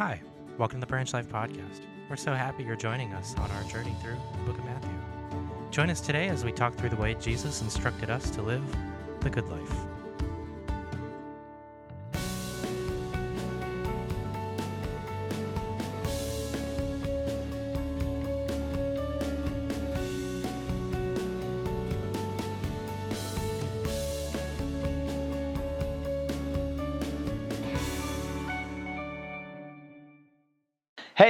Hi, welcome to the Branch Life Podcast. We're so happy you're joining us on our journey through the book of Matthew. Join us today as we talk through the way Jesus instructed us to live the good life.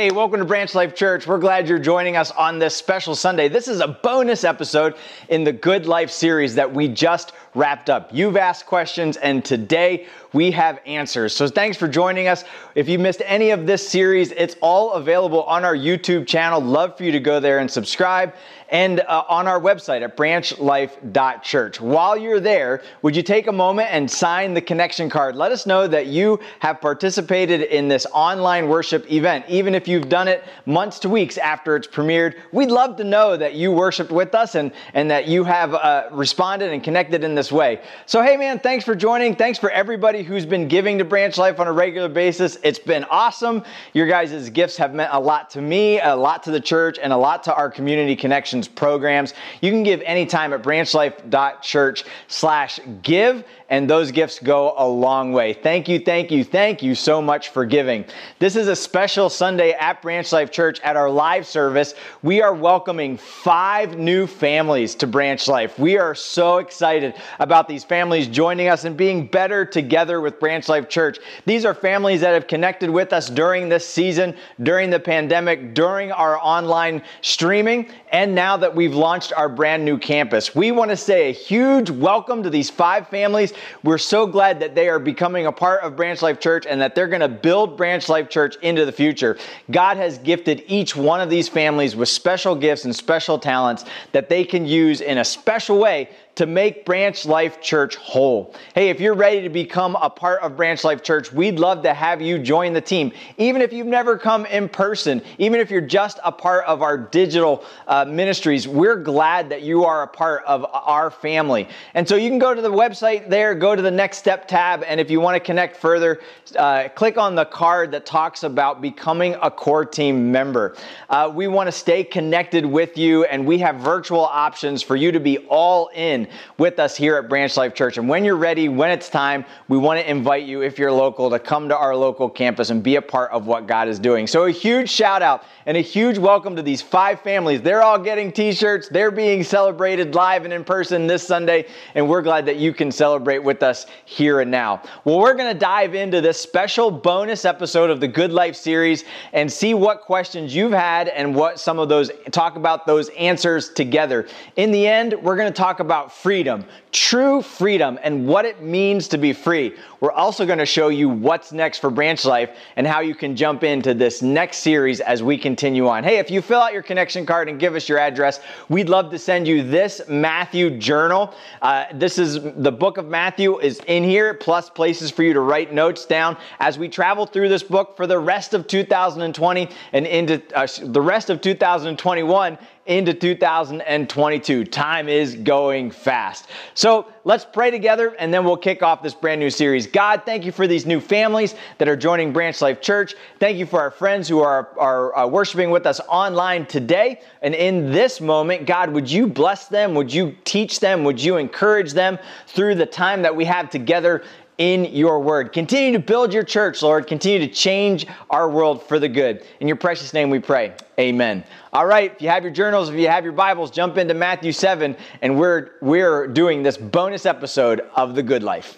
Hey, welcome to Branch Life Church. We're glad you're joining us on this special Sunday. This is a bonus episode in the Good Life series that we just wrapped up. You've asked questions, and today we have answers. So thanks for joining us. If you missed any of this series, it's all available on our YouTube channel. Love for you to go there and subscribe and uh, on our website at branchlife.church. While you're there, would you take a moment and sign the connection card? Let us know that you have participated in this online worship event, even if you've done it months to weeks after it's premiered. We'd love to know that you worshiped with us and, and that you have uh, responded and connected in this way. So, hey man, thanks for joining. Thanks for everybody who's been giving to Branch Life on a regular basis. It's been awesome. Your guys' gifts have meant a lot to me, a lot to the church, and a lot to our community connections programs. You can give anytime at branchlife.church slash give, and those gifts go a long way. Thank you, thank you, thank you so much for giving. This is a special Sunday at Branch Life Church at our live service. We are welcoming five new families to Branch Life. We are so excited about these families joining us and being better together with Branch Life Church. These are families that have connected with us during this season, during the pandemic, during our online streaming, and now that we've launched our brand new campus. We want to say a huge welcome to these five families. We're so glad that they are becoming a part of Branch Life Church and that they're going to build Branch Life Church into the future. God has gifted each one of these families with special gifts and special talents that they can use in a special way to make Branch Life Church whole. Hey, if you're ready to become a part of Branch Life Church, we'd love to have you join the team. Even if you've never come in person, even if you're just a part of our digital uh, ministries, we're glad that you are a part of our family. And so you can go to the website there, go to the Next Step tab, and if you want to connect further, uh, click on the card that talks about becoming a core team member. Uh, we want to stay connected with you, and we have virtual options for you to be all in with us here at Branch Life Church. And when you're ready, when it's time, we want to invite you, if you're local, to come to our local campus and be a part of what God is doing. So, a huge shout out and a huge welcome to these five families. They're all getting t shirts, they're being celebrated live and in person this Sunday, and we're glad that you can celebrate with us here and now. Well, we're going to dive into this special bonus episode of the Good Life series and see what questions you've had and what some of those talk about those answers together. In the end, we're going to talk about freedom, true freedom, and what it means to be free. We're also going to show you what's next for Branch Life and how you can jump into this next series as we continue on. Hey, if you fill out your connection card and give us your address, we'd love to send you this Matthew journal. Uh, this is the book of Matthew is in here, plus places for you to write notes down as we travel through this book for the rest of 2020 and into uh, the rest of 2021 into 2022. Time is going fast. So let's pray together and then we'll kick off this brand new series. God, thank you for these new families that are joining Branch Life Church. Thank you for our friends who are, are uh, worshiping with us online today. And in this moment, God, would you bless them? Would you teach them? Would you encourage them through the time that we have together in your word. Continue to build your church, Lord. Continue to change our world for the good. In your precious name we pray. Amen. All right, if you have your journals, if you have your Bibles, jump into Matthew 7 and we're we're doing this bonus episode of The Good Life.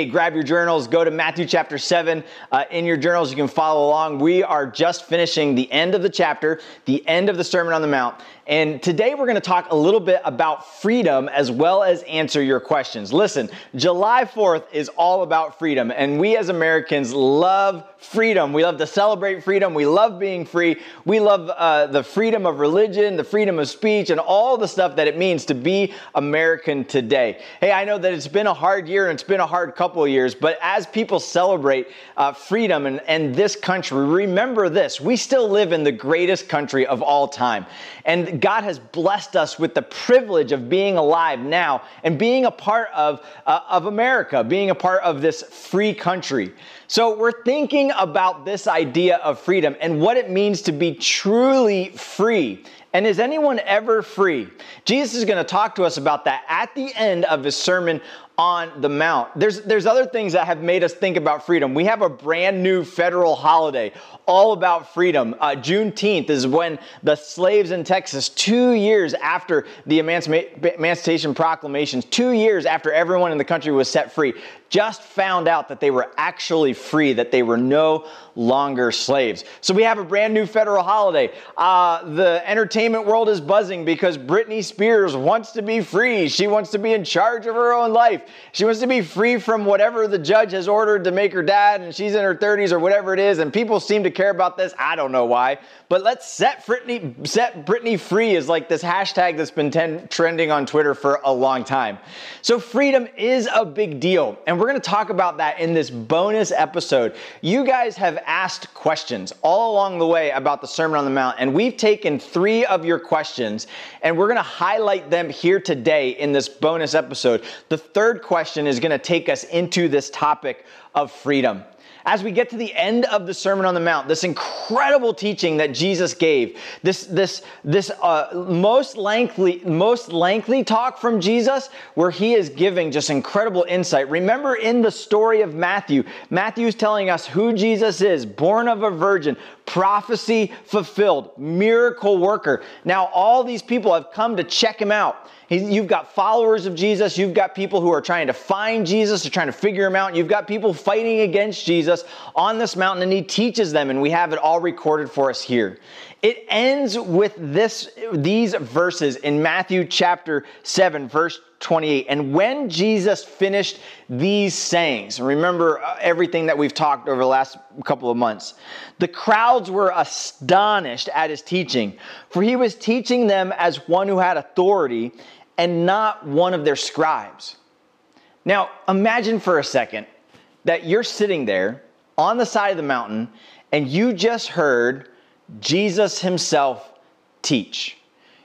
Hey, grab your journals, go to Matthew chapter 7. Uh, in your journals, you can follow along. We are just finishing the end of the chapter, the end of the Sermon on the Mount. And today we're going to talk a little bit about freedom as well as answer your questions. Listen, July 4th is all about freedom, and we as Americans love freedom. We love to celebrate freedom. We love being free. We love uh, the freedom of religion, the freedom of speech, and all the stuff that it means to be American today. Hey, I know that it's been a hard year and it's been a hard couple of years, but as people celebrate uh, freedom and, and this country, remember this we still live in the greatest country of all time. And God has blessed us with the privilege of being alive now and being a part of, uh, of America, being a part of this free country. So we're thinking about this idea of freedom and what it means to be truly free. And is anyone ever free? Jesus is going to talk to us about that at the end of his sermon on the Mount. There's, there's other things that have made us think about freedom. We have a brand new federal holiday all about freedom. Uh, Juneteenth is when the slaves in Texas, two years after the Emancipation Proclamations, two years after everyone in the country was set free, just found out that they were actually free, that they were no longer slaves. So we have a brand new federal holiday. Uh, the entertainment world is buzzing because Britney Spears wants to be free. She wants to be in charge of her own life. She wants to be free from whatever the judge has ordered to make her dad, and she's in her 30s or whatever it is. And people seem to care about this. I don't know why. But let's set Britney, set Britney free is like this hashtag that's been ten, trending on Twitter for a long time. So freedom is a big deal. And we're going to talk about that in this bonus episode. You guys have asked questions all along the way about the Sermon on the Mount, and we've taken three of your questions and we're going to highlight them here today in this bonus episode. The third question is going to take us into this topic of freedom as we get to the end of the Sermon on the Mount, this incredible teaching that Jesus gave, this, this, this uh, most, lengthy, most lengthy talk from Jesus, where he is giving just incredible insight. Remember in the story of Matthew, Matthew's telling us who Jesus is, born of a virgin, prophecy fulfilled, miracle worker. Now, all these people have come to check him out. You've got followers of Jesus. You've got people who are trying to find Jesus, or trying to figure him out. You've got people fighting against Jesus on this mountain, and he teaches them, and we have it all recorded for us here. It ends with this, these verses in Matthew chapter 7, verse 28. And when Jesus finished these sayings, remember uh, everything that we've talked over the last couple of months, the crowds were astonished at his teaching, for he was teaching them as one who had authority and not one of their scribes. Now, imagine for a second that you're sitting there on the side of the mountain and you just heard Jesus himself teach.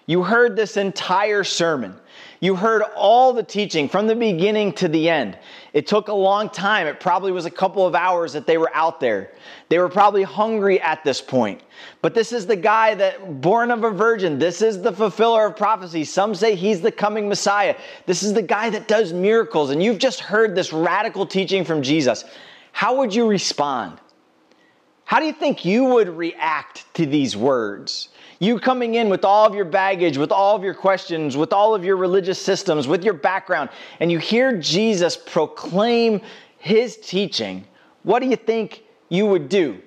You heard this entire sermon. You heard all the teaching from the beginning to the end. It took a long time. It probably was a couple of hours that they were out there. They were probably hungry at this point. But this is the guy that born of a virgin. This is the fulfiller of prophecy. Some say he's the coming Messiah. This is the guy that does miracles. And you've just heard this radical teaching from Jesus. How would you respond? How do you think you would react to these words? You coming in with all of your baggage, with all of your questions, with all of your religious systems, with your background, and you hear Jesus proclaim his teaching, what do you think you would do?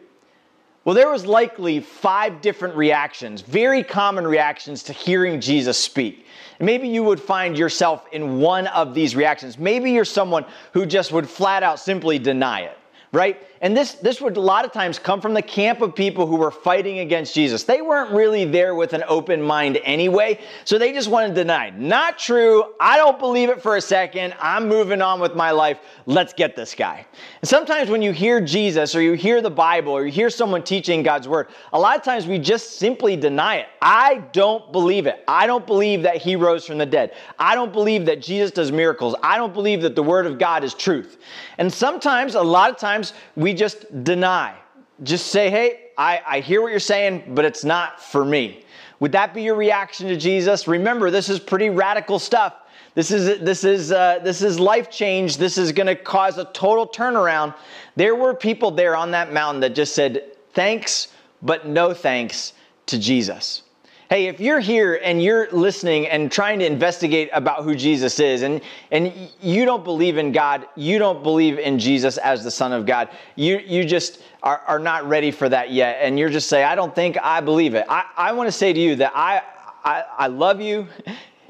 Well, there was likely five different reactions, very common reactions to hearing Jesus speak. And maybe you would find yourself in one of these reactions. Maybe you're someone who just would flat out simply deny it right? And this, this would a lot of times come from the camp of people who were fighting against Jesus. They weren't really there with an open mind anyway, so they just wanted to deny. Not true. I don't believe it for a second. I'm moving on with my life. Let's get this guy. And sometimes when you hear Jesus or you hear the Bible or you hear someone teaching God's word, a lot of times we just simply deny it. I don't believe it. I don't believe that he rose from the dead. I don't believe that Jesus does miracles. I don't believe that the word of God is truth. And sometimes, a lot of times, we just deny. Just say, hey, I, I hear what you're saying, but it's not for me. Would that be your reaction to Jesus? Remember, this is pretty radical stuff. This is this is uh, this is life change. This is going to cause a total turnaround. There were people there on that mountain that just said thanks, but no thanks to Jesus. Hey, if you're here and you're listening and trying to investigate about who Jesus is, and, and you don't believe in God, you don't believe in Jesus as the Son of God, you, you just are, are not ready for that yet, and you're just saying, I don't think I believe it. I, I want to say to you that I, I, I love you.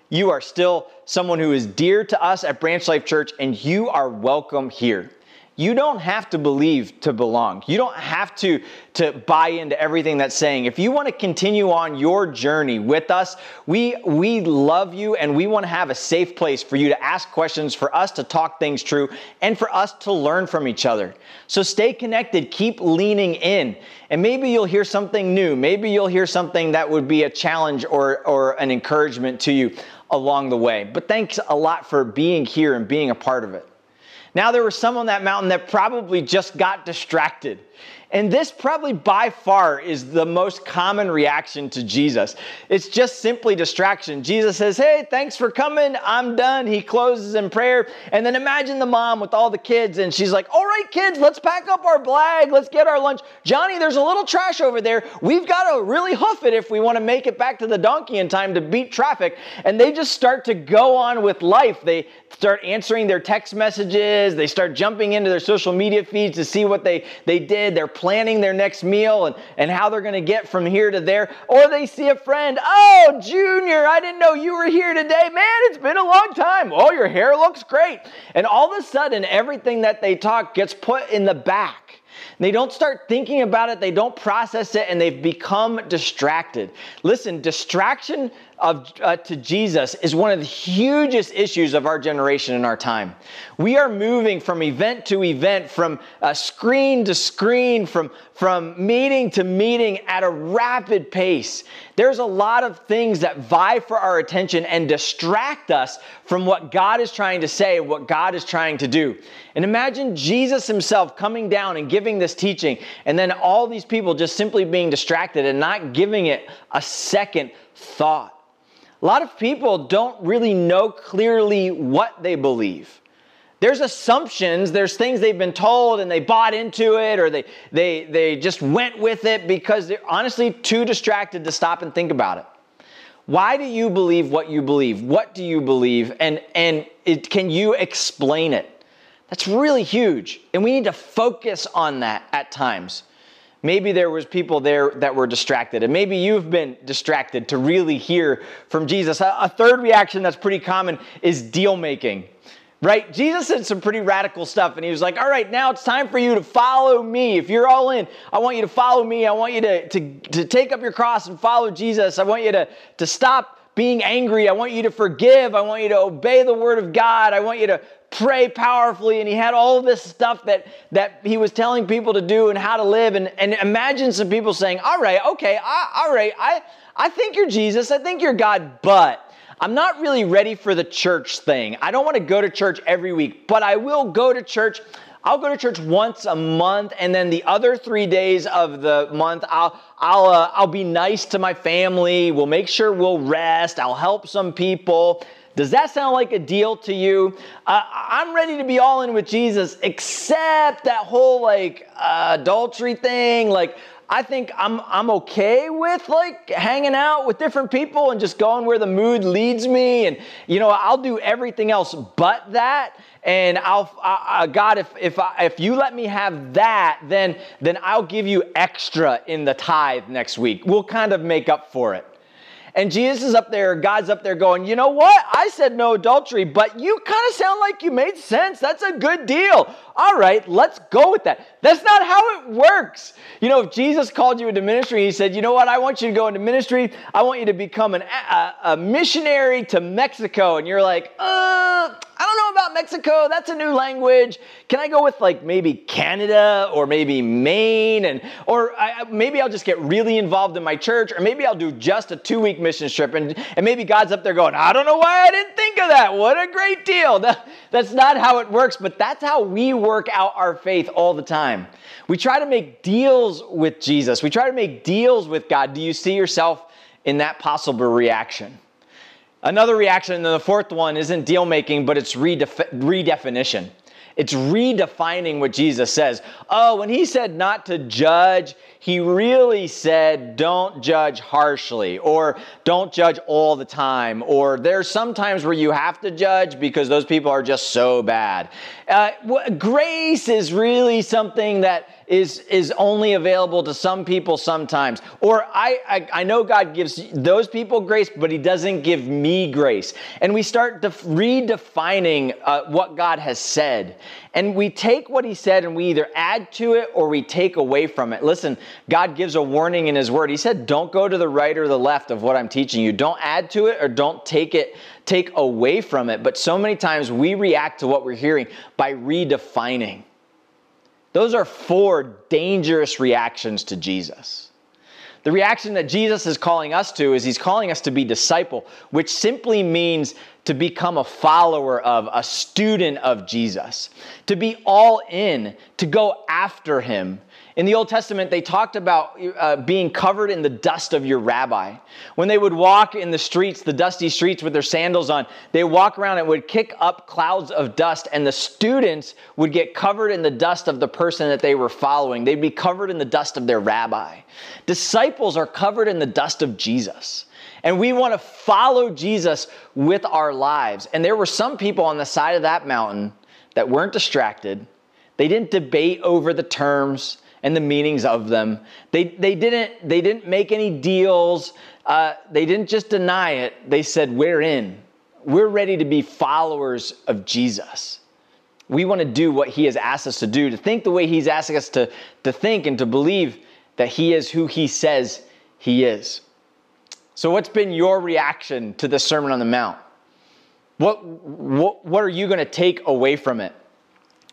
You are still someone who is dear to us at Branch Life Church, and you are welcome here. You don't have to believe to belong. You don't have to, to buy into everything that's saying. If you want to continue on your journey with us, we, we love you and we want to have a safe place for you to ask questions, for us to talk things true, and for us to learn from each other. So stay connected, keep leaning in, and maybe you'll hear something new. Maybe you'll hear something that would be a challenge or, or an encouragement to you along the way. But thanks a lot for being here and being a part of it. Now, there was some on that mountain that probably just got distracted and this probably by far is the most common reaction to Jesus. It's just simply distraction. Jesus says, Hey, thanks for coming. I'm done. He closes in prayer. And then imagine the mom with all the kids, and she's like, All right, kids, let's pack up our bag. Let's get our lunch. Johnny, there's a little trash over there. We've got to really hoof it if we want to make it back to the donkey in time to beat traffic. And they just start to go on with life. They start answering their text messages. They start jumping into their social media feeds to see what they, they did. They're planning their next meal and, and how they're going to get from here to there. Or they see a friend, oh, Junior, I didn't know you were here today. Man, it's been a long time. Oh, your hair looks great. And all of a sudden, everything that they talk gets put in the back. They don't start thinking about it, they don't process it, and they've become distracted. Listen, distraction of, uh, to Jesus is one of the hugest issues of our generation and our time. We are moving from event to event, from uh, screen to screen, from, from meeting to meeting at a rapid pace. There's a lot of things that vie for our attention and distract us from what God is trying to say, what God is trying to do. And imagine Jesus himself coming down and giving this teaching, and then all these people just simply being distracted and not giving it a second thought. A lot of people don't really know clearly what they believe. There's assumptions, there's things they've been told and they bought into it or they, they, they just went with it because they're honestly too distracted to stop and think about it. Why do you believe what you believe? What do you believe? And, and it, can you explain it? That's really huge. And we need to focus on that at times. Maybe there was people there that were distracted, and maybe you've been distracted to really hear from Jesus. A third reaction that's pretty common is deal making. Right? Jesus said some pretty radical stuff, and he was like, All right, now it's time for you to follow me. If you're all in, I want you to follow me. I want you to, to, to take up your cross and follow Jesus. I want you to, to stop being angry. I want you to forgive. I want you to obey the word of God. I want you to pray powerfully and he had all this stuff that that he was telling people to do and how to live and, and imagine some people saying all right okay I, all right i i think you're jesus i think you're god but i'm not really ready for the church thing i don't want to go to church every week but i will go to church I'll go to church once a month, and then the other three days of the month, I'll I'll uh, I'll be nice to my family. We'll make sure we'll rest. I'll help some people. Does that sound like a deal to you? Uh, I'm ready to be all in with Jesus, except that whole like uh, adultery thing. Like, I think I'm I'm okay with like hanging out with different people and just going where the mood leads me, and you know I'll do everything else but that. And I'll I, God, if if I, if you let me have that, then then I'll give you extra in the tithe next week. We'll kind of make up for it. And Jesus is up there, God's up there going, you know what? I said no adultery, but you kind of sound like you made sense. That's a good deal. All right, let's go with that. That's not how it works. You know, if Jesus called you into ministry, he said, you know what? I want you to go into ministry. I want you to become an, a, a missionary to Mexico. And you're like, uh, I don't know about Mexico. That's a new language. Can I go with like maybe Canada or maybe Maine? And, or I, maybe I'll just get really involved in my church, or maybe I'll do just a two week mission trip. And, and maybe God's up there going, I don't know why I didn't think of that. What a great deal. That, that's not how it works, but that's how we work out our faith all the time. We try to make deals with Jesus, we try to make deals with God. Do you see yourself in that possible reaction? Another reaction, and the fourth one isn't deal making, but it's redef- redefinition. It's redefining what Jesus says. Oh, when he said not to judge, he really said don't judge harshly or don't judge all the time or there's some times where you have to judge because those people are just so bad. Uh, grace is really something that is is only available to some people sometimes. Or I, I, I know god gives those people grace but he doesn't give me grace. And we start def- redefining uh, what god has said and we take what he said and we either add to it or we take away from it. Listen god gives a warning in his word. He said don't go to the right or the left of what i'm teaching you. Don't add to it or don't take it take away from it. But so many times we react to what we're hearing by redefining. Those are four dangerous reactions to Jesus. The reaction that Jesus is calling us to is he's calling us to be disciple, which simply means to become a follower of, a student of Jesus, to be all in, to go after him, in the Old Testament, they talked about uh, being covered in the dust of your rabbi. When they would walk in the streets, the dusty streets with their sandals on, they walk around and would kick up clouds of dust, and the students would get covered in the dust of the person that they were following. They'd be covered in the dust of their rabbi. Disciples are covered in the dust of Jesus. And we want to follow Jesus with our lives. And there were some people on the side of that mountain that weren't distracted. They didn't debate over the terms and the meanings of them. They, they, didn't, they didn't make any deals. Uh, they didn't just deny it. They said, We're in. We're ready to be followers of Jesus. We want to do what he has asked us to do, to think the way he's asking us to, to think and to believe that he is who he says he is. So, what's been your reaction to the Sermon on the Mount? What, what, what are you going to take away from it?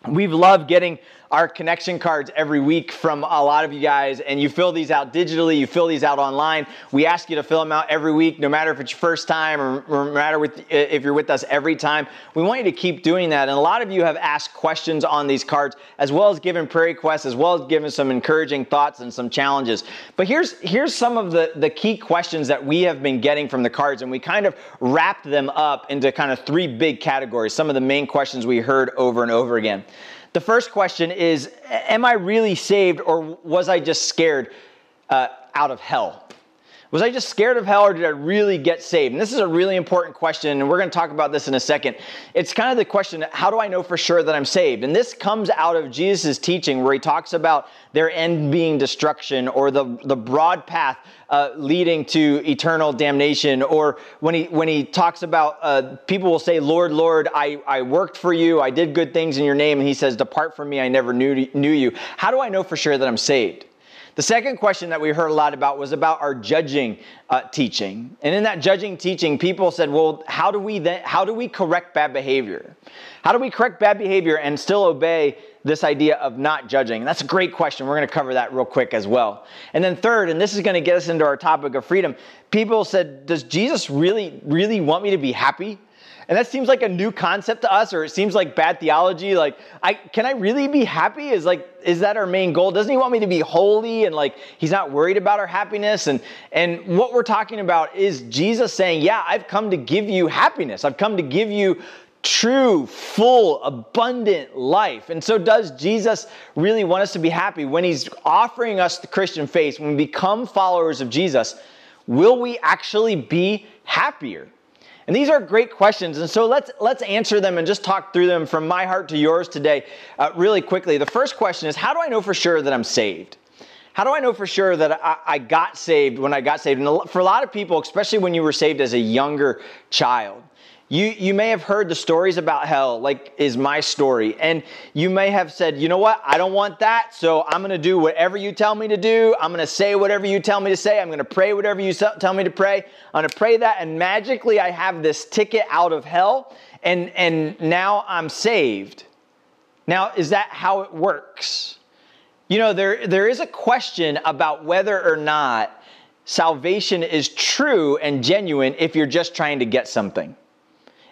We've loved getting our connection cards every week from a lot of you guys, and you fill these out digitally, you fill these out online. We ask you to fill them out every week, no matter if it's your first time or, no matter with, if you're with us every time. We want you to keep doing that. And a lot of you have asked questions on these cards, as well as given prayer requests, as well as given some encouraging thoughts and some challenges. But here's, here's some of the, the key questions that we have been getting from the cards, and we kind of wrapped them up into kind of three big categories, some of the main questions we heard over and over again. The first question is Am I really saved or was I just scared uh, out of hell? Was I just scared of hell or did I really get saved? And this is a really important question, and we're going to talk about this in a second. It's kind of the question how do I know for sure that I'm saved? And this comes out of Jesus' teaching where he talks about their end being destruction or the, the broad path uh, leading to eternal damnation. Or when he, when he talks about uh, people will say, Lord, Lord, I, I worked for you, I did good things in your name. And he says, Depart from me, I never knew, knew you. How do I know for sure that I'm saved? The second question that we heard a lot about was about our judging uh, teaching. And in that judging teaching, people said, well, how do we then, how do we correct bad behavior? How do we correct bad behavior and still obey this idea of not judging? And that's a great question. We're going to cover that real quick as well. And then third, and this is going to get us into our topic of freedom, people said, does Jesus really, really want me to be happy? And that seems like a new concept to us, or it seems like bad theology. Like, I can I really be happy? Is like, is that our main goal? Doesn't he want me to be holy and like he's not worried about our happiness? And and what we're talking about is Jesus saying, Yeah, I've come to give you happiness. I've come to give you true, full, abundant life. And so, does Jesus really want us to be happy? When He's offering us the Christian faith, when we become followers of Jesus, will we actually be happier? And these are great questions, and so let's let's answer them and just talk through them from my heart to yours today, uh, really quickly. The first question is, how do I know for sure that I'm saved? How do I know for sure that I, I got saved when I got saved? And for a lot of people, especially when you were saved as a younger child, you, you may have heard the stories about hell, like is my story. And you may have said, you know what? I don't want that. So I'm going to do whatever you tell me to do. I'm going to say whatever you tell me to say. I'm going to pray whatever you tell me to pray. I'm going to pray that. And magically, I have this ticket out of hell. And, and now I'm saved. Now, is that how it works? You know, there, there is a question about whether or not salvation is true and genuine if you're just trying to get something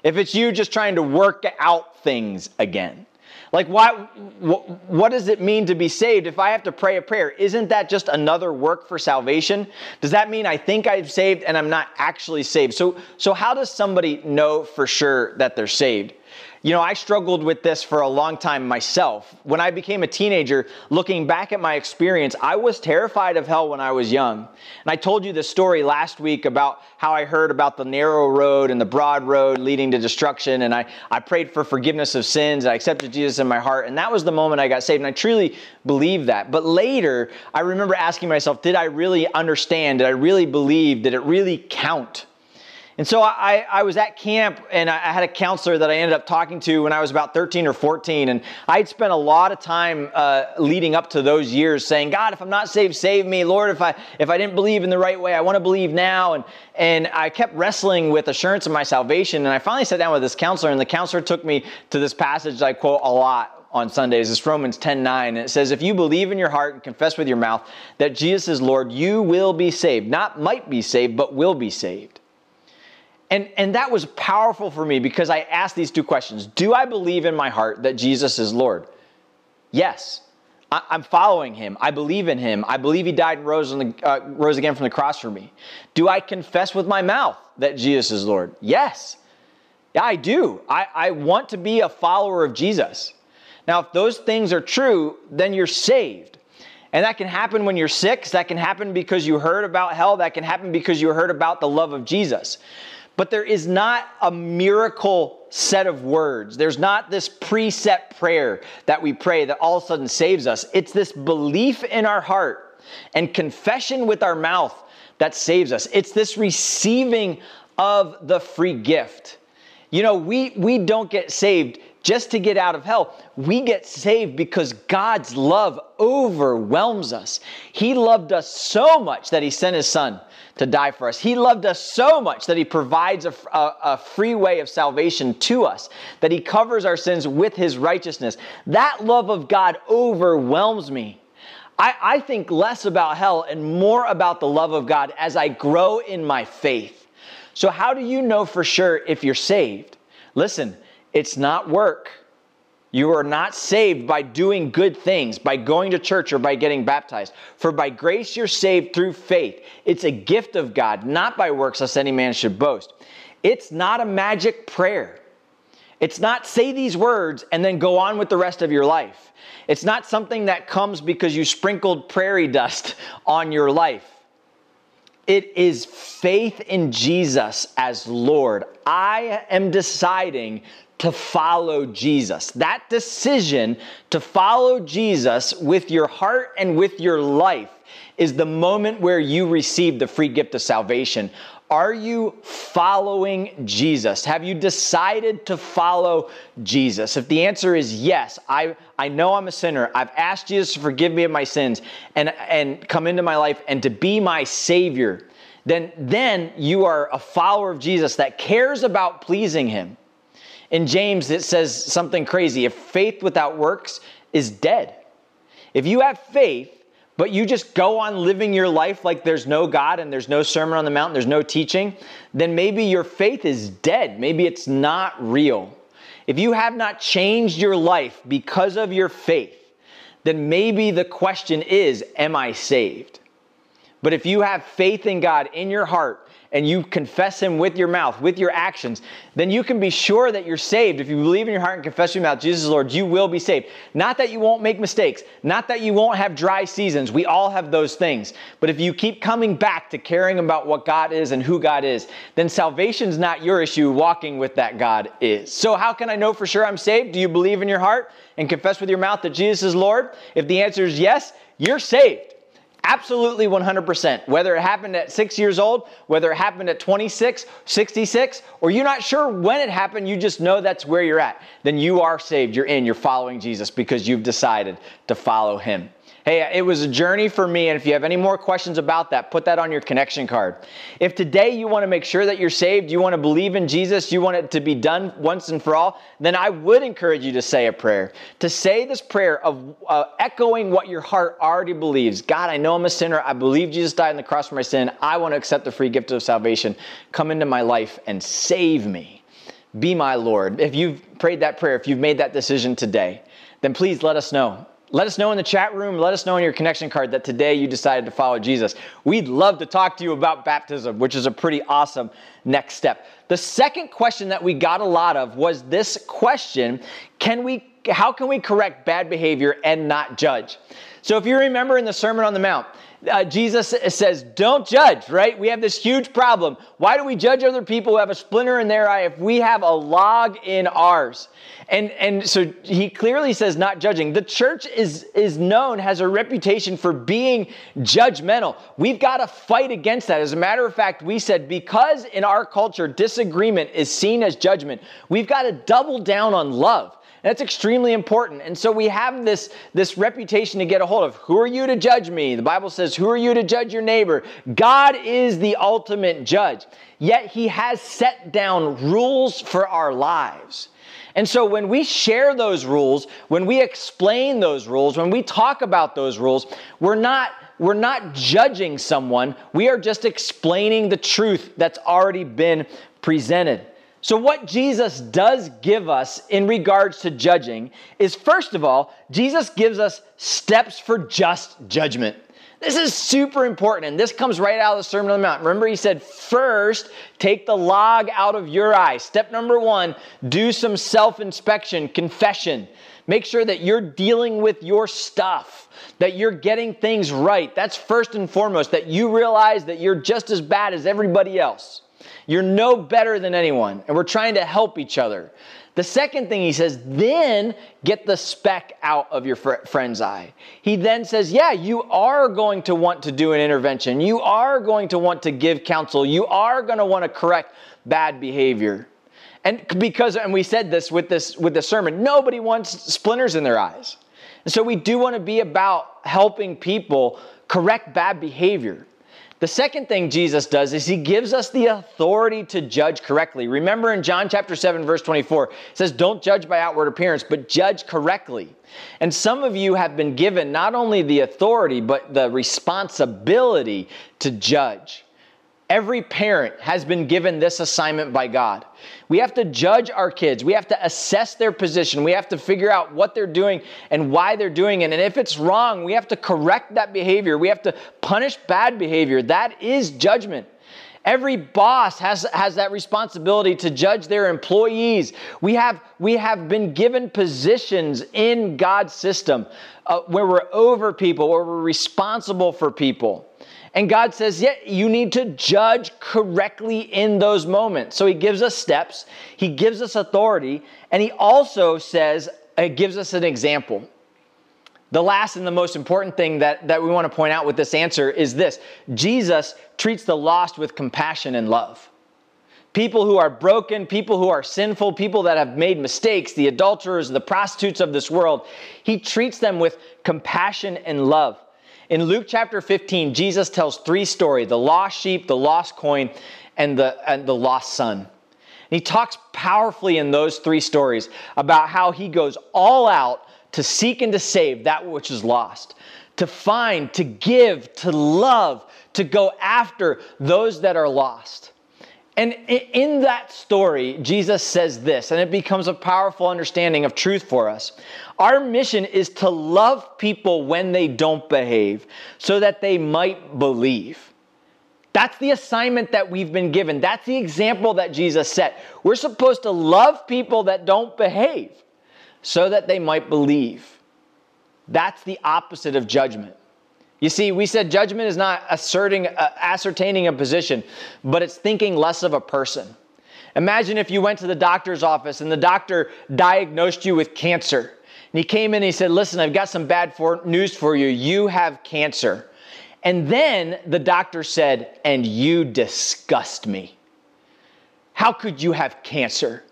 if it's you just trying to work out things again. Like, why, what, what does it mean to be saved if I have to pray a prayer? Isn't that just another work for salvation? Does that mean I think I'm saved and I'm not actually saved? So, so how does somebody know for sure that they're saved? You know, I struggled with this for a long time myself. When I became a teenager, looking back at my experience, I was terrified of hell when I was young. And I told you the story last week about how I heard about the narrow road and the broad road leading to destruction. And I, I prayed for forgiveness of sins. I accepted Jesus in my heart. And that was the moment I got saved. And I truly believe that. But later, I remember asking myself, did I really understand? Did I really believe? Did it really count? And so I, I was at camp and I had a counselor that I ended up talking to when I was about 13 or 14. And I'd spent a lot of time uh, leading up to those years saying, God, if I'm not saved, save me. Lord, if I, if I didn't believe in the right way, I want to believe now. And, and I kept wrestling with assurance of my salvation. And I finally sat down with this counselor and the counselor took me to this passage I quote a lot on Sundays. It's Romans 10 9. And it says, If you believe in your heart and confess with your mouth that Jesus is Lord, you will be saved. Not might be saved, but will be saved. And, and that was powerful for me because I asked these two questions Do I believe in my heart that Jesus is Lord? Yes. I, am following him. I believe in him. I believe he died and rose, the, uh, rose again from the cross for me. Do I confess with my mouth that Jesus is Lord? Yes. Yeah, I do. I, I want to be a follower of Jesus. Now, if those things are true, then you're saved. And that can happen when you're sick. That can happen because you heard about hell. That can happen because you heard about the love of Jesus. But there is not a miracle set of words. There's not this preset prayer that we pray that all of a sudden saves us. It's this belief in our heart and confession with our mouth that saves us. It's this receiving of the free gift. You know, we, we don't get saved just to get out of hell. We get saved because God's love overwhelms us. He loved us so much that He sent His Son to die for us. He loved us so much that He provides a, a, a, free way of salvation to us, that He covers our sins with His righteousness. That love of God overwhelms me. I, I think less about hell and more about the love of God as I grow in my faith. So, how do you know for sure if you're saved? Listen, it's not work. You are not saved by doing good things, by going to church or by getting baptized. For by grace you're saved through faith. It's a gift of God, not by works, lest any man should boast. It's not a magic prayer. It's not say these words and then go on with the rest of your life. It's not something that comes because you sprinkled prairie dust on your life. It is faith in Jesus as Lord. I am deciding to follow Jesus. That decision to follow Jesus with your heart and with your life is the moment where you receive the free gift of salvation. Are you following Jesus? Have you decided to follow Jesus? If the answer is yes, I, I know I'm a sinner. I've asked Jesus to forgive me of my sins and, and come into my life and to be my Savior, then, then you are a follower of Jesus that cares about pleasing Him in James, it says something crazy. If faith without works is dead. If you have faith, but you just go on living your life like there's no God and there's no Sermon on the Mount, there's no teaching, then maybe your faith is dead. Maybe it's not real. If you have not changed your life because of your faith, then maybe the question is, Am I saved? But if you have faith in God in your heart and you confess Him with your mouth, with your actions, then you can be sure that you're saved. If you believe in your heart and confess with your mouth, Jesus is Lord, you will be saved. Not that you won't make mistakes, not that you won't have dry seasons. We all have those things. But if you keep coming back to caring about what God is and who God is, then salvation's not your issue. Walking with that God is. So, how can I know for sure I'm saved? Do you believe in your heart and confess with your mouth that Jesus is Lord? If the answer is yes, you're saved. Absolutely 100%. Whether it happened at six years old, whether it happened at 26, 66, or you're not sure when it happened, you just know that's where you're at, then you are saved. You're in. You're following Jesus because you've decided to follow him. Hey, it was a journey for me, and if you have any more questions about that, put that on your connection card. If today you want to make sure that you're saved, you want to believe in Jesus, you want it to be done once and for all, then I would encourage you to say a prayer. To say this prayer of uh, echoing what your heart already believes God, I know I'm a sinner. I believe Jesus died on the cross for my sin. I want to accept the free gift of salvation. Come into my life and save me. Be my Lord. If you've prayed that prayer, if you've made that decision today, then please let us know Let us know in the chat room, let us know on your connection card that today you decided to follow Jesus. We'd love to talk to you about baptism, which is a pretty awesome next step. The second question that we got a lot of was this question, can we how can we correct bad behavior and not judge? So if you remember in the Sermon on the Mount, uh, Jesus says, Don't judge, right? We have this huge problem. Why do we judge other people who have a splinter in their eye if we have a log in ours? And, and so he clearly says, not judging. The church is, is known, has a reputation for being judgmental. We've got to fight against that. As a matter of fact, we said, because in our culture, disagreement is seen as judgment, we've got to double down on love. That's extremely important. And so we have this, this reputation to get a hold of. Who are you to judge me? The Bible says, Who are you to judge your neighbor? God is the ultimate judge. Yet he has set down rules for our lives. And so when we share those rules, when we explain those rules, when we talk about those rules, we're not we're not judging someone. We are just explaining the truth that's already been presented. So, what Jesus does give us in regards to judging is first of all, Jesus gives us steps for just judgment. This is super important, and this comes right out of the Sermon on the Mount. Remember, he said, first, take the log out of your eye. Step number one, do some self inspection, confession. Make sure that you're dealing with your stuff, that you're getting things right. That's first and foremost, that you realize that you're just as bad as everybody else. You're no better than anyone, and we're trying to help each other. The second thing he says, then get the speck out of your fr- friend's eye. He then says, yeah, you are going to want to do an intervention. You are going to want to give counsel. You are going to want to correct bad behavior. And because, and we said this with this with the sermon, nobody wants splinters in their eyes. And so we do want to be about helping people correct bad behavior. The second thing Jesus does is he gives us the authority to judge correctly. Remember in John chapter 7 verse 24, it says don't judge by outward appearance, but judge correctly. And some of you have been given not only the authority but the responsibility to judge. Every parent has been given this assignment by God. We have to judge our kids. We have to assess their position. We have to figure out what they're doing and why they're doing it. And if it's wrong, we have to correct that behavior. We have to punish bad behavior. That is judgment. Every boss has, has that responsibility to judge their employees. We have, we have been given positions in God's system uh, where we're over people, where we're responsible for people. And God says, yeah, you need to judge correctly in those moments. So he gives us steps, he gives us authority, and he also says, it uh, gives us an example. The last and the most important thing that, that we want to point out with this answer is this Jesus treats the lost with compassion and love. People who are broken, people who are sinful, people that have made mistakes, the adulterers, the prostitutes of this world, he treats them with compassion and love. In Luke chapter 15, Jesus tells three stories the lost sheep, the lost coin, and the, and the lost son. And he talks powerfully in those three stories about how he goes all out to seek and to save that which is lost, to find, to give, to love, to go after those that are lost. And in that story, Jesus says this, and it becomes a powerful understanding of truth for us. Our mission is to love people when they don't behave so that they might believe. That's the assignment that we've been given. That's the example that Jesus set. We're supposed to love people that don't behave so that they might believe. That's the opposite of judgment. You see, we said judgment is not asserting, uh, ascertaining a position, but it's thinking less of a person. Imagine if you went to the doctor's office and the doctor diagnosed you with cancer. And he came in and he said, Listen, I've got some bad for- news for you. You have cancer. And then the doctor said, And you disgust me. How could you have cancer?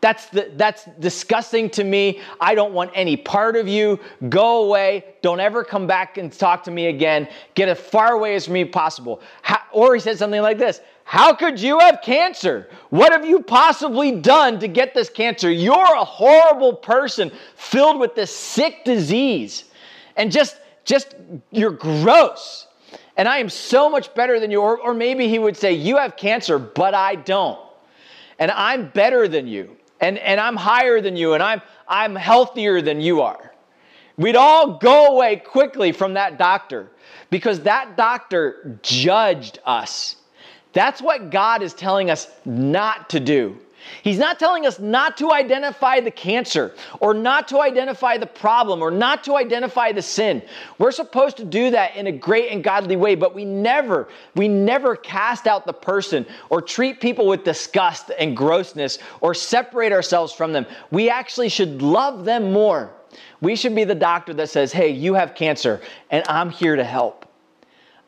That's, the, that's disgusting to me. I don't want any part of you. Go away. Don't ever come back and talk to me again. Get as far away as me possible. How, or he said something like this How could you have cancer? What have you possibly done to get this cancer? You're a horrible person filled with this sick disease. And just, just, you're gross. And I am so much better than you. Or, or maybe he would say, You have cancer, but I don't. And I'm better than you and, and I'm higher than you and I'm, I'm healthier than you are. We'd all go away quickly from that doctor because that doctor judged us. That's what God is telling us not to do. He's not telling us not to identify the cancer or not to identify the problem or not to identify the sin. We're supposed to do that in a great and godly way, but we never, we never cast out the person or treat people with disgust and grossness or separate ourselves from them. We actually should love them more. We should be the doctor that says, Hey, you have cancer, and I'm here to help.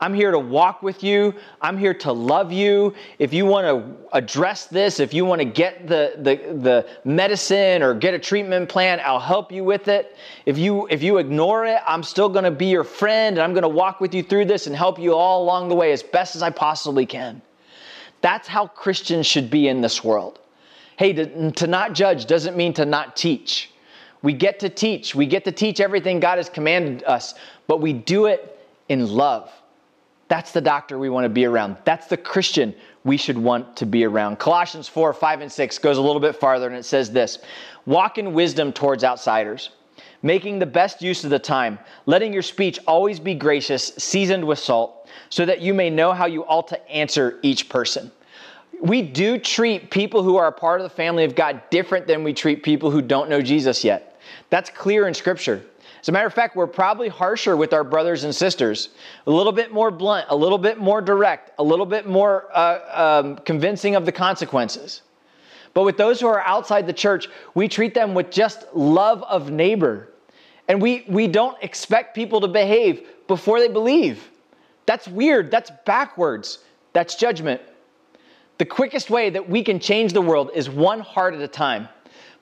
I'm here to walk with you. I'm here to love you. If you want to address this, if you want to get the, the, the medicine or get a treatment plan, I'll help you with it. If you, if you ignore it, I'm still going to be your friend and I'm going to walk with you through this and help you all along the way as best as I possibly can. That's how Christians should be in this world. Hey, to, to not judge doesn't mean to not teach. We get to teach. We get to teach everything God has commanded us, but we do it in love. That's the doctor we want to be around. That's the Christian we should want to be around. Colossians 4, 5, and 6 goes a little bit farther and it says this Walk in wisdom towards outsiders, making the best use of the time, letting your speech always be gracious, seasoned with salt, so that you may know how you ought to answer each person. We do treat people who are a part of the family of God different than we treat people who don't know Jesus yet. That's clear in Scripture. As a matter of fact, we're probably harsher with our brothers and sisters, a little bit more blunt, a little bit more direct, a little bit more uh, um, convincing of the consequences. But with those who are outside the church, we treat them with just love of neighbor. And we, we don't expect people to behave before they believe. That's weird. That's backwards. That's judgment. The quickest way that we can change the world is one heart at a time.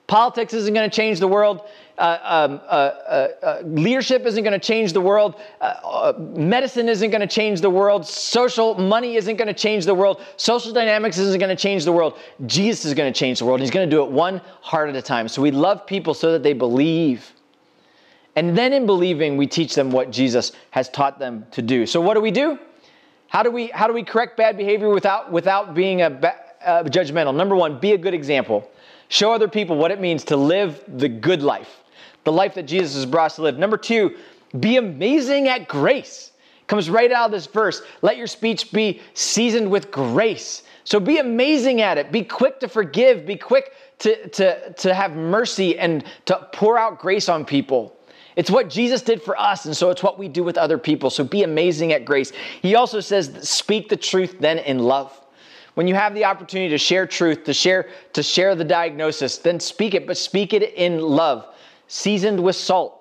Politics isn't going to change the world. Uh, um, uh, uh, uh leadership isn't going to change the world. Uh, uh, medicine isn't going to change the world. Social money isn't going to change the world. Social dynamics isn't going to change the world. Jesus is going to change the world. He's going to do it one heart at a time. So we love people so that they believe. And then in believing, we teach them what Jesus has taught them to do. So what do we do? How do we how do we correct bad behavior without without being a, a judgmental? Number one, be a good example. Show other people what it means to live the good life, the life that Jesus has brought us to live. Number two, be amazing at grace. Comes right out of this verse. Let your speech be seasoned with grace. So be amazing at it. Be quick to forgive. Be quick to, to, to have mercy and to pour out grace on people. It's what Jesus did for us, and so it's what we do with other people. So be amazing at grace. He also says, speak the truth then in love. When you have the opportunity to share truth, to share, to share the diagnosis, then speak it, but speak it in love, seasoned with salt.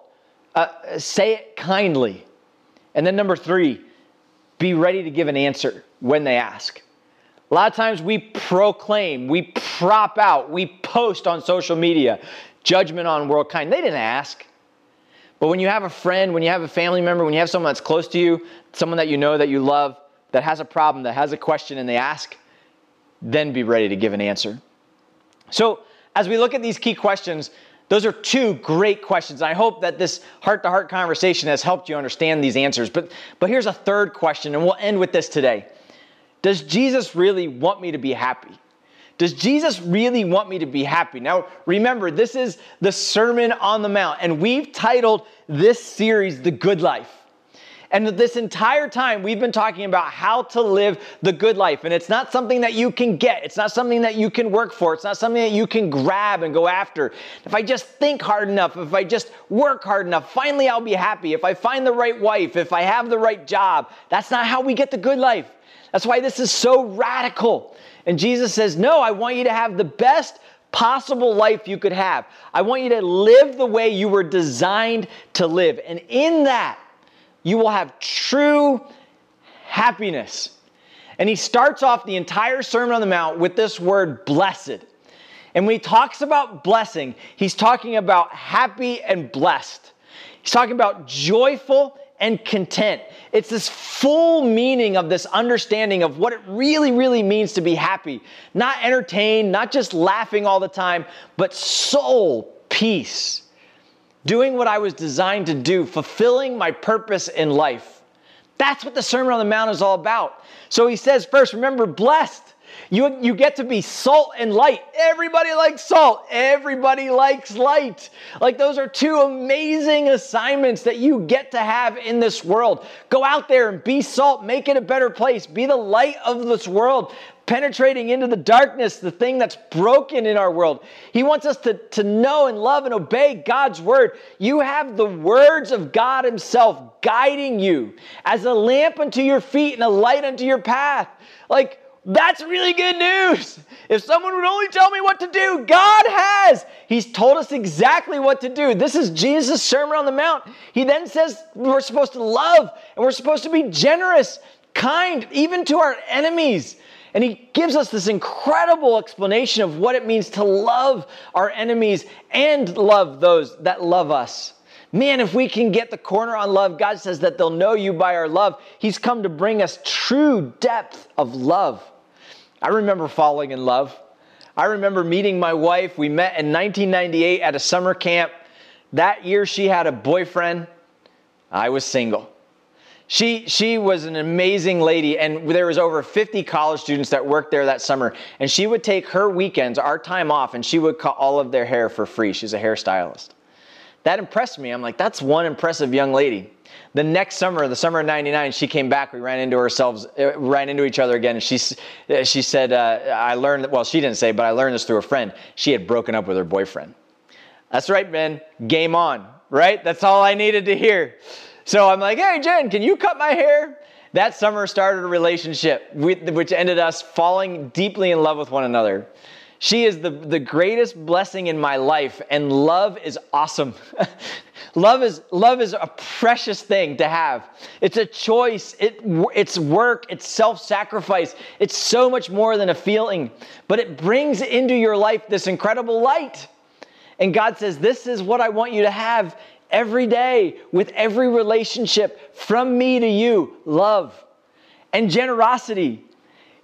Uh, say it kindly. And then number three, be ready to give an answer when they ask. A lot of times we proclaim, we prop out, we post on social media judgment on world kind. They didn't ask. But when you have a friend, when you have a family member, when you have someone that's close to you, someone that you know that you love, that has a problem, that has a question, and they ask, then be ready to give an answer. So, as we look at these key questions, those are two great questions. I hope that this heart to heart conversation has helped you understand these answers. But, but here's a third question, and we'll end with this today Does Jesus really want me to be happy? Does Jesus really want me to be happy? Now, remember, this is the Sermon on the Mount, and we've titled this series The Good Life. And this entire time, we've been talking about how to live the good life. And it's not something that you can get, it's not something that you can work for, it's not something that you can grab and go after. If I just think hard enough, if I just work hard enough, finally I'll be happy. If I find the right wife, if I have the right job, that's not how we get the good life. That's why this is so radical. And Jesus says, No, I want you to have the best possible life you could have. I want you to live the way you were designed to live. And in that, you will have true happiness. And he starts off the entire Sermon on the Mount with this word blessed. And when he talks about blessing, he's talking about happy and blessed. He's talking about joyful and content. It's this full meaning of this understanding of what it really, really means to be happy. Not entertained, not just laughing all the time, but soul peace doing what I was designed to do, fulfilling my purpose in life. That's what the Sermon on the Mount is all about. So he says, first, remember, blessed. You, you get to be salt and light. Everybody likes salt. Everybody likes light. Like, those are two amazing assignments that you get to have in this world. Go out there and be salt, make it a better place, be the light of this world, penetrating into the darkness, the thing that's broken in our world. He wants us to, to know and love and obey God's word. You have the words of God Himself guiding you as a lamp unto your feet and a light unto your path. Like, that's really good news. If someone would only tell me what to do, God has. He's told us exactly what to do. This is Jesus' Sermon on the Mount. He then says we're supposed to love and we're supposed to be generous, kind, even to our enemies. And he gives us this incredible explanation of what it means to love our enemies and love those that love us. Man, if we can get the corner on love, God says that they'll know you by our love. He's come to bring us true depth of love. I remember falling in love. I remember meeting my wife. We met in 1998 at a summer camp. That year, she had a boyfriend. I was single. She, she was an amazing lady, and there was over 50 college students that worked there that summer. And she would take her weekends, our time off, and she would cut all of their hair for free. She's a hairstylist. That impressed me. I'm like, that's one impressive young lady. The next summer, the summer of '99, she came back. We ran into ourselves, uh, ran into each other again. And she, uh, she said, uh, "I learned. Well, she didn't say, but I learned this through a friend. She had broken up with her boyfriend. That's right, man. Game on. Right? That's all I needed to hear. So I'm like, hey, Jen, can you cut my hair? That summer started a relationship, which ended us falling deeply in love with one another. She is the, the greatest blessing in my life, and love is awesome. love, is, love is a precious thing to have. It's a choice, it, it's work, it's self sacrifice. It's so much more than a feeling, but it brings into your life this incredible light. And God says, This is what I want you to have every day with every relationship from me to you love and generosity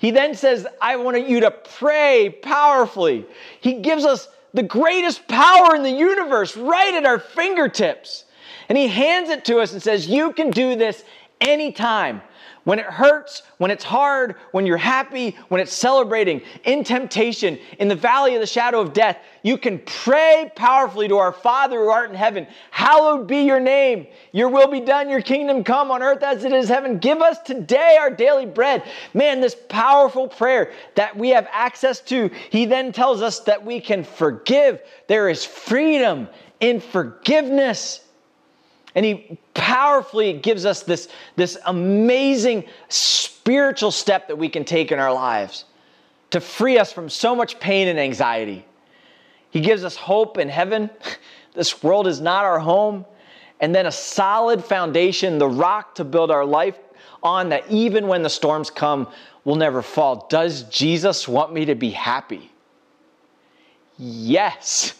he then says, I want you to pray powerfully. He gives us the greatest power in the universe right at our fingertips. And he hands it to us and says, You can do this anytime. When it hurts, when it's hard, when you're happy, when it's celebrating, in temptation, in the valley of the shadow of death, you can pray powerfully to our Father who art in heaven. Hallowed be your name. Your will be done, your kingdom come on earth as it is heaven. Give us today our daily bread. Man, this powerful prayer that we have access to, he then tells us that we can forgive. There is freedom in forgiveness. And he powerfully gives us this, this amazing spiritual step that we can take in our lives to free us from so much pain and anxiety. He gives us hope in heaven. This world is not our home. And then a solid foundation, the rock to build our life on, that even when the storms come, will never fall. Does Jesus want me to be happy? Yes.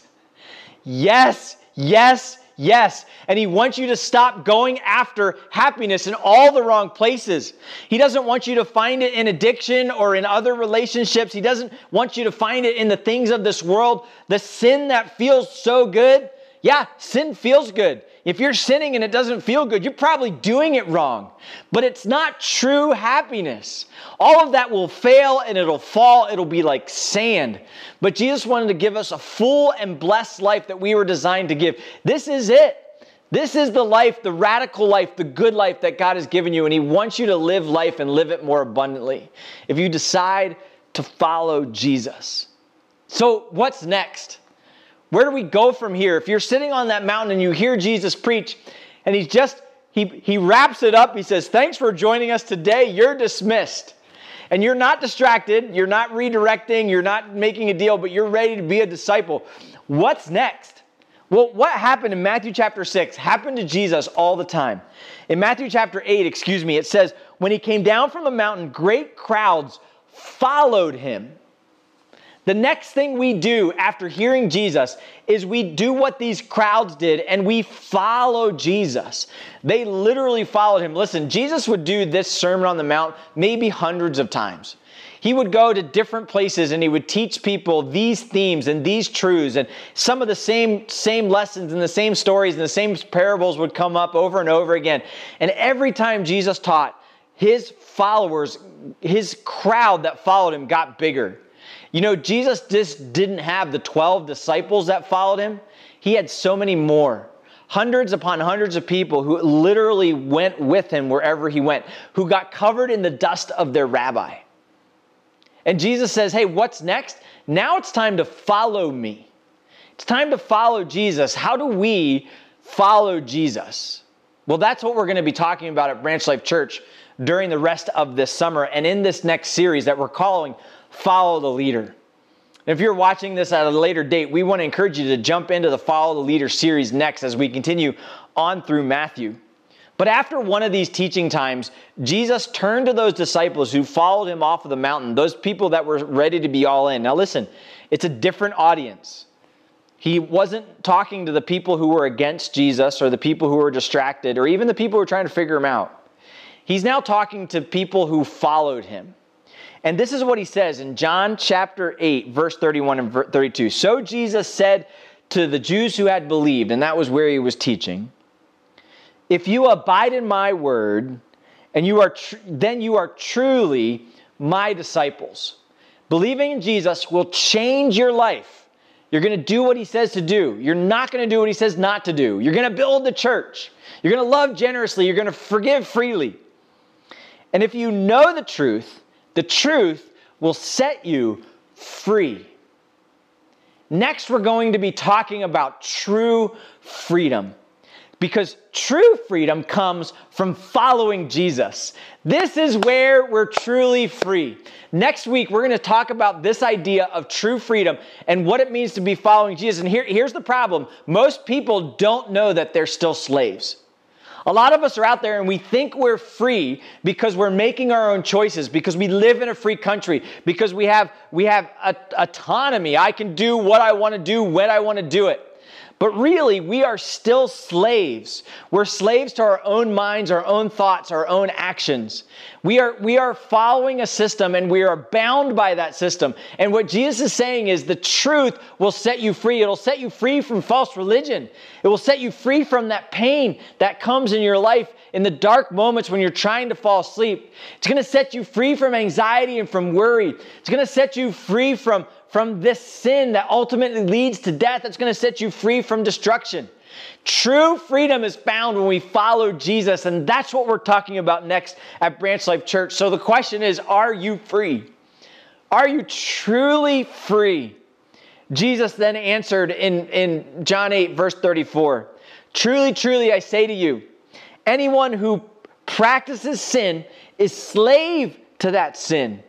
Yes, yes, Yes. And He wants you to stop going after happiness in all the wrong places. He doesn't want you to find it in addiction or in other relationships. He doesn't want you to find it in the things of this world. The sin that feels so good. Yeah, sin feels good. If you're sinning and it doesn't feel good, you're probably doing it wrong. But it's not true happiness. All of that will fail and it'll fall. It'll be like sand. But Jesus wanted to give us a full and blessed life that we were designed to give. This is it. This is the life, the radical life, the good life that God has given you, and He wants you to live life and live it more abundantly. If you decide to follow Jesus. So, what's next? Where do we go from here? If you're sitting on that mountain and you hear Jesus preach, and he's just, he, he wraps it up. He says, Thanks for joining us today. You're dismissed. And you're not distracted, you're not redirecting, you're not making a deal, but you're ready to be a disciple. What's next? Well, what happened in Matthew chapter 6 happened to Jesus all the time. In Matthew chapter 8, excuse me, it says, When he came down from the mountain, great crowds followed him. The next thing we do after hearing Jesus is we do what these crowds did and we follow Jesus. They literally followed him. Listen, Jesus would do this Sermon on the Mount maybe hundreds of times. He would go to different places and he would teach people these themes and these truths and some of the same same lessons and the same stories and the same parables would come up over and over again. And every time Jesus taught, his followers, his crowd that followed him got bigger. You know, Jesus just didn't have the 12 disciples that followed him, he had so many more. Hundreds upon hundreds of people who literally went with him wherever he went, who got covered in the dust of their rabbi. And Jesus says, Hey, what's next? Now it's time to follow me. It's time to follow Jesus. How do we follow Jesus? Well, that's what we're going to be talking about at Branch Life Church during the rest of this summer and in this next series that we're calling Follow the Leader. If you're watching this at a later date, we want to encourage you to jump into the Follow the Leader series next as we continue on through Matthew. But after one of these teaching times, Jesus turned to those disciples who followed him off of the mountain, those people that were ready to be all in. Now, listen, it's a different audience. He wasn't talking to the people who were against Jesus or the people who were distracted or even the people who were trying to figure him out. He's now talking to people who followed him. And this is what he says in John chapter 8, verse 31 and 32. So Jesus said to the Jews who had believed, and that was where he was teaching, If you abide in my word, and you are tr- then you are truly my disciples. Believing in Jesus will change your life. You're going to do what he says to do. You're not going to do what he says not to do. You're going to build the church. You're going to love generously. You're going to forgive freely. And if you know the truth, the truth will set you free. Next, we're going to be talking about true freedom because true freedom comes from following Jesus. This is where we're truly free. Next week, we're going to talk about this idea of true freedom and what it means to be following Jesus. And here, here's the problem most people don't know that they're still slaves. A lot of us are out there and we think we're free because we're making our own choices, because we live in a free country, because we have, we have autonomy. I can do what I want to do when I want to do it. But really, we are still slaves. We're slaves to our own minds, our own thoughts, our own actions. We are, we are following a system and we are bound by that system. And what Jesus is saying is the truth will set you free. It'll set you free from false religion. It will set you free from that pain that comes in your life in the dark moments when you're trying to fall asleep. It's going to set you free from anxiety and from worry. It's going to set you free from, from this sin that ultimately leads to death. that's going to set you free from destruction. True freedom is found when we follow Jesus, and that's what we're talking about next at Branch Life Church. So the question is Are you free? Are you truly free? Jesus then answered in, in John 8, verse 34 Truly, truly, I say to you, anyone who practices sin is slave to that sin.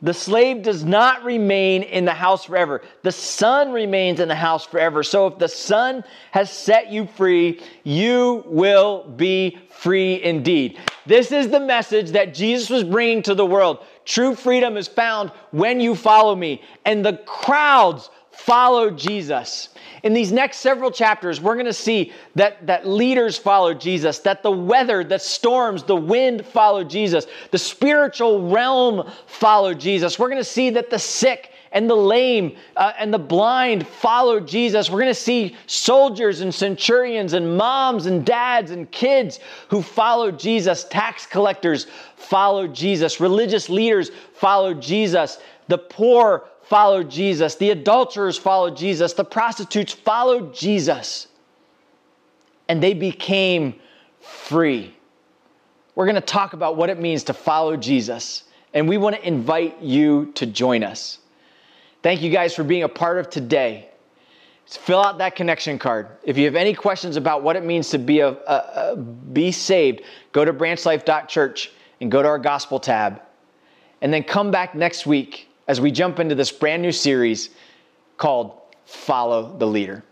The slave does not remain in the house forever. The son remains in the house forever. So if the son has set you free, you will be free indeed. This is the message that Jesus was bringing to the world. True freedom is found when you follow me. And the crowds followed Jesus. In these next several chapters, we're going to see that, that leaders follow Jesus, that the weather, the storms, the wind follow Jesus, the spiritual realm follow Jesus. We're going to see that the sick and the lame uh, and the blind follow Jesus. We're going to see soldiers and centurions and moms and dads and kids who follow Jesus. Tax collectors follow Jesus. Religious leaders follow Jesus. The poor followed Jesus. The adulterers followed Jesus. The prostitutes followed Jesus. And they became free. We're going to talk about what it means to follow Jesus. And we want to invite you to join us. Thank you guys for being a part of today. Fill out that connection card. If you have any questions about what it means to be a, a, a be saved, go to branchlife.church and go to our gospel tab. And then come back next week as we jump into this brand new series called Follow the Leader.